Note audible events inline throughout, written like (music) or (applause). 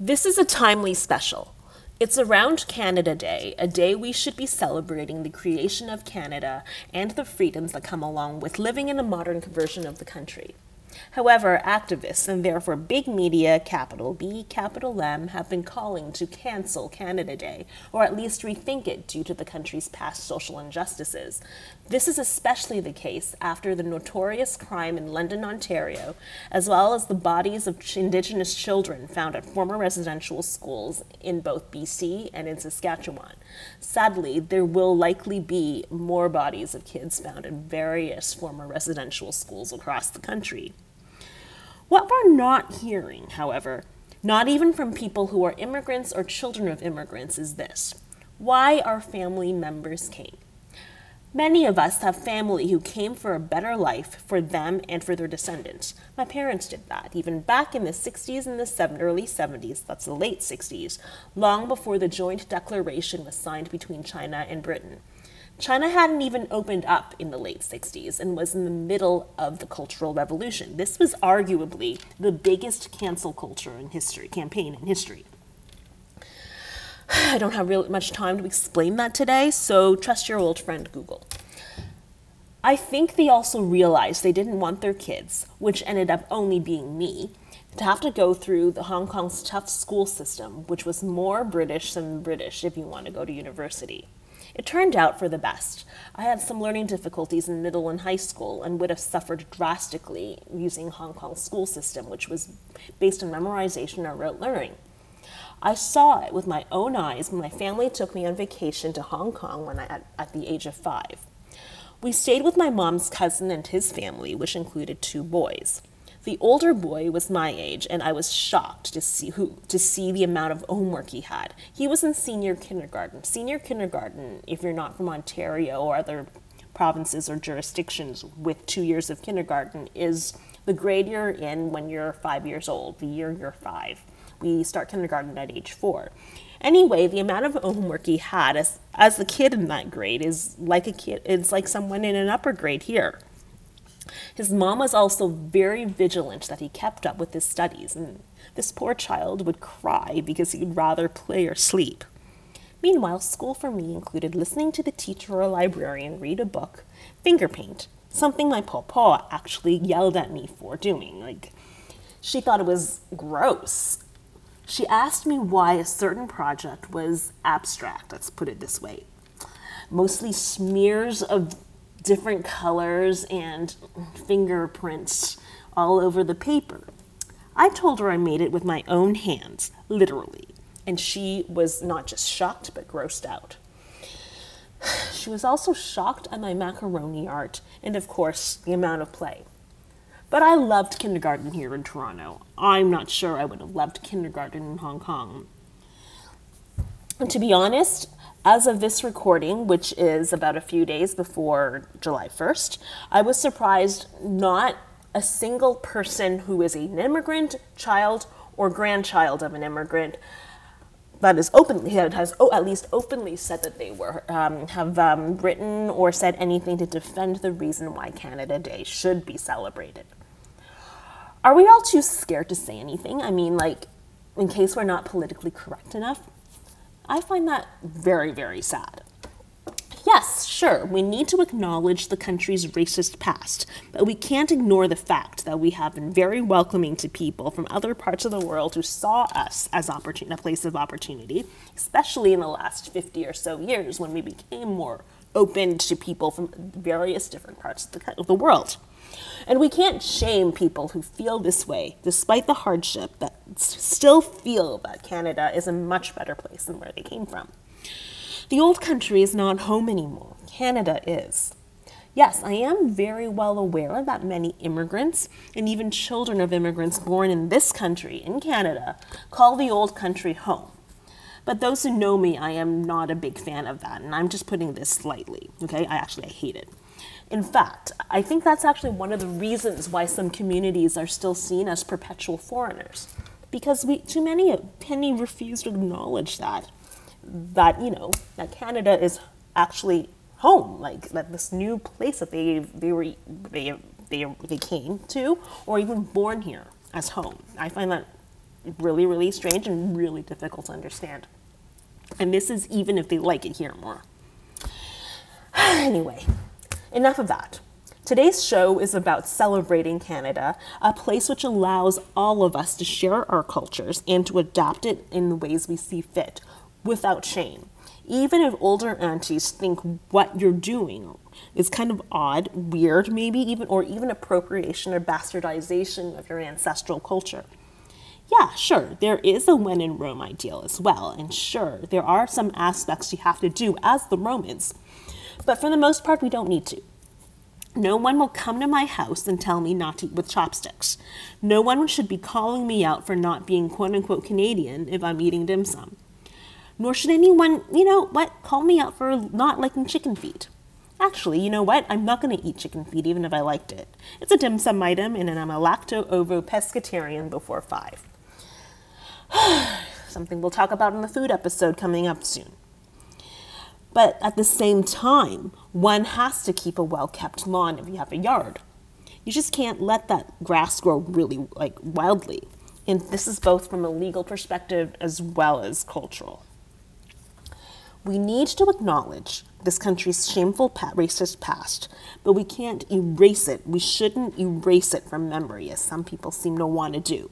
This is a timely special. It's around Canada Day, a day we should be celebrating the creation of Canada and the freedoms that come along with living in a modern version of the country. However, activists and therefore big media, capital B, capital M, have been calling to cancel Canada Day, or at least rethink it due to the country's past social injustices. This is especially the case after the notorious crime in London, Ontario, as well as the bodies of Indigenous children found at former residential schools in both BC and in Saskatchewan. Sadly, there will likely be more bodies of kids found in various former residential schools across the country. What we're not hearing, however, not even from people who are immigrants or children of immigrants, is this why our family members came. Many of us have family who came for a better life for them and for their descendants. My parents did that, even back in the 60s and the early 70s, that's the late 60s, long before the joint declaration was signed between China and Britain. China hadn't even opened up in the late 60s and was in the middle of the Cultural Revolution. This was arguably the biggest cancel culture in history, campaign in history. (sighs) I don't have really much time to explain that today, so trust your old friend Google. I think they also realized they didn't want their kids, which ended up only being me, to have to go through the Hong Kong's tough school system, which was more British than British if you want to go to university. It turned out for the best. I had some learning difficulties in middle and high school and would have suffered drastically using Hong Kong's school system, which was based on memorization or rote learning. I saw it with my own eyes when my family took me on vacation to Hong Kong when I at, at the age of five. We stayed with my mom's cousin and his family, which included two boys. The older boy was my age, and I was shocked to see who to see the amount of homework he had. He was in senior kindergarten. Senior kindergarten, if you're not from Ontario or other provinces or jurisdictions with two years of kindergarten, is the grade you're in when you're five years old, the year you're five. We start kindergarten at age four. Anyway, the amount of homework he had as, as a kid in that grade is like a kid, it's like someone in an upper grade here. His mom was also very vigilant that he kept up with his studies, and this poor child would cry because he'd rather play or sleep. Meanwhile, school for me included listening to the teacher or librarian read a book, finger paint, something my papa actually yelled at me for doing. Like, she thought it was gross. She asked me why a certain project was abstract, let's put it this way. Mostly smears of different colors and fingerprints all over the paper. I told her I made it with my own hands, literally, and she was not just shocked but grossed out. She was also shocked at my macaroni art and, of course, the amount of play. But I loved kindergarten here in Toronto. I'm not sure I would have loved kindergarten in Hong Kong. And to be honest, as of this recording, which is about a few days before July 1st, I was surprised not a single person who is an immigrant, child, or grandchild of an immigrant that is openly that has oh, at least openly said that they were um, have um, written or said anything to defend the reason why Canada Day should be celebrated. Are we all too scared to say anything? I mean, like, in case we're not politically correct enough. I find that very, very sad. Yes, sure, we need to acknowledge the country's racist past, but we can't ignore the fact that we have been very welcoming to people from other parts of the world who saw us as a place of opportunity, especially in the last 50 or so years when we became more open to people from various different parts of the, of the world. And we can't shame people who feel this way, despite the hardship, that still feel that Canada is a much better place than where they came from. The old country is not home anymore. Canada is. Yes, I am very well aware that many immigrants, and even children of immigrants born in this country, in Canada, call the old country home. But those who know me, I am not a big fan of that, and I'm just putting this lightly. Okay, I actually I hate it. In fact, I think that's actually one of the reasons why some communities are still seen as perpetual foreigners, because we too many many refuse to acknowledge that that you know that Canada is actually home, like that this new place that they they were they they they came to, or even born here as home. I find that really, really strange and really difficult to understand. And this is even if they like it here more. (sighs) anyway, enough of that. Today's show is about celebrating Canada, a place which allows all of us to share our cultures and to adapt it in the ways we see fit without shame. Even if older aunties think what you're doing is kind of odd, weird, maybe even, or even appropriation or bastardization of your ancestral culture. Yeah, sure, there is a when in Rome ideal as well, and sure, there are some aspects you have to do as the Romans, but for the most part, we don't need to. No one will come to my house and tell me not to eat with chopsticks. No one should be calling me out for not being quote unquote Canadian if I'm eating dim sum. Nor should anyone, you know what, call me out for not liking chicken feet. Actually, you know what? I'm not going to eat chicken feet even if I liked it. It's a dim sum item, and I'm a lacto ovo pescatarian before five. (sighs) Something we'll talk about in the food episode coming up soon. But at the same time, one has to keep a well kept lawn if you have a yard. You just can't let that grass grow really like wildly. And this is both from a legal perspective as well as cultural. We need to acknowledge this country's shameful racist past, but we can't erase it. We shouldn't erase it from memory, as some people seem to want to do.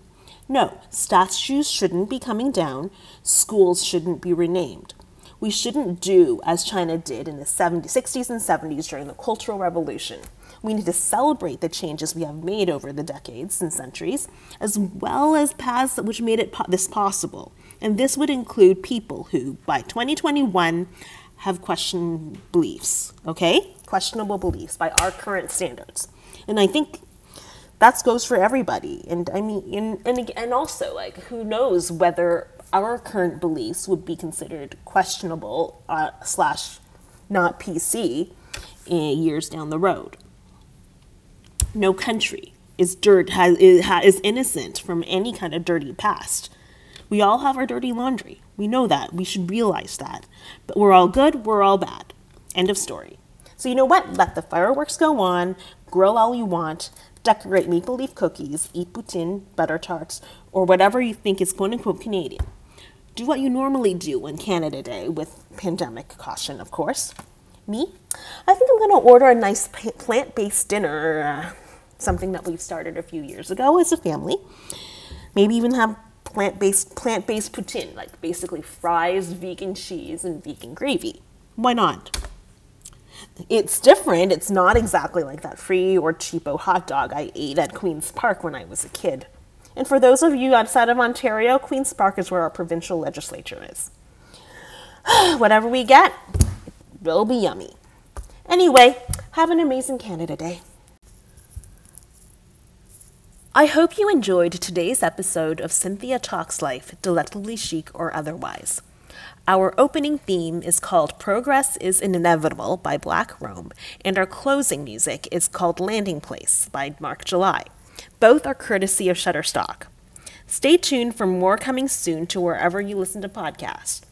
No, statues shouldn't be coming down, schools shouldn't be renamed. We shouldn't do as China did in the 70s, 60s and 70s during the Cultural Revolution. We need to celebrate the changes we have made over the decades and centuries, as well as paths which made it po- this possible. And this would include people who, by 2021, have questioned beliefs, okay? Questionable beliefs by our current standards. And I think that goes for everybody. And I mean, and, and, and also, like, who knows whether our current beliefs would be considered questionable uh, slash not PC uh, years down the road. No country is dirt has, is innocent from any kind of dirty past. We all have our dirty laundry. We know that. We should realize that. But we're all good, we're all bad. End of story. So, you know what? Let the fireworks go on, grill all you want, decorate maple leaf cookies, eat poutine, butter tarts, or whatever you think is quote unquote Canadian. Do what you normally do on Canada Day with pandemic caution, of course. Me? I think I'm going to order a nice plant based dinner, uh, something that we've started a few years ago as a family. Maybe even have plant-based plant-based poutine, like basically fries, vegan cheese, and vegan gravy. Why not? It's different. It's not exactly like that free or cheapo hot dog I ate at Queen's Park when I was a kid. And for those of you outside of Ontario, Queen's Park is where our provincial legislature is. (sighs) Whatever we get, it will be yummy. Anyway, have an amazing Canada Day. I hope you enjoyed today's episode of Cynthia Talks Life, delectably chic or otherwise. Our opening theme is called Progress is Inevitable by Black Rome, and our closing music is called Landing Place by Mark July. Both are courtesy of Shutterstock. Stay tuned for more coming soon to wherever you listen to podcasts.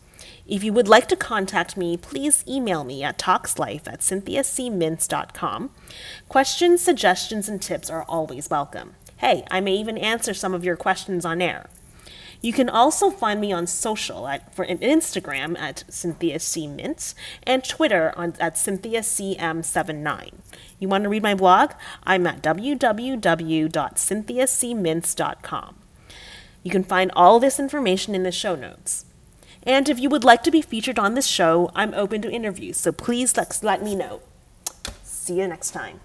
If you would like to contact me, please email me at talkslife at cynthiacmintz.com. Questions, suggestions, and tips are always welcome. Hey, I may even answer some of your questions on air. You can also find me on social at for Instagram at Cynthia C. Mintz and Twitter on, at Cynthia CM79. You want to read my blog? I'm at www.cynthiacmintz.com. You can find all this information in the show notes. And if you would like to be featured on this show, I'm open to interviews, so please let, let me know. See you next time.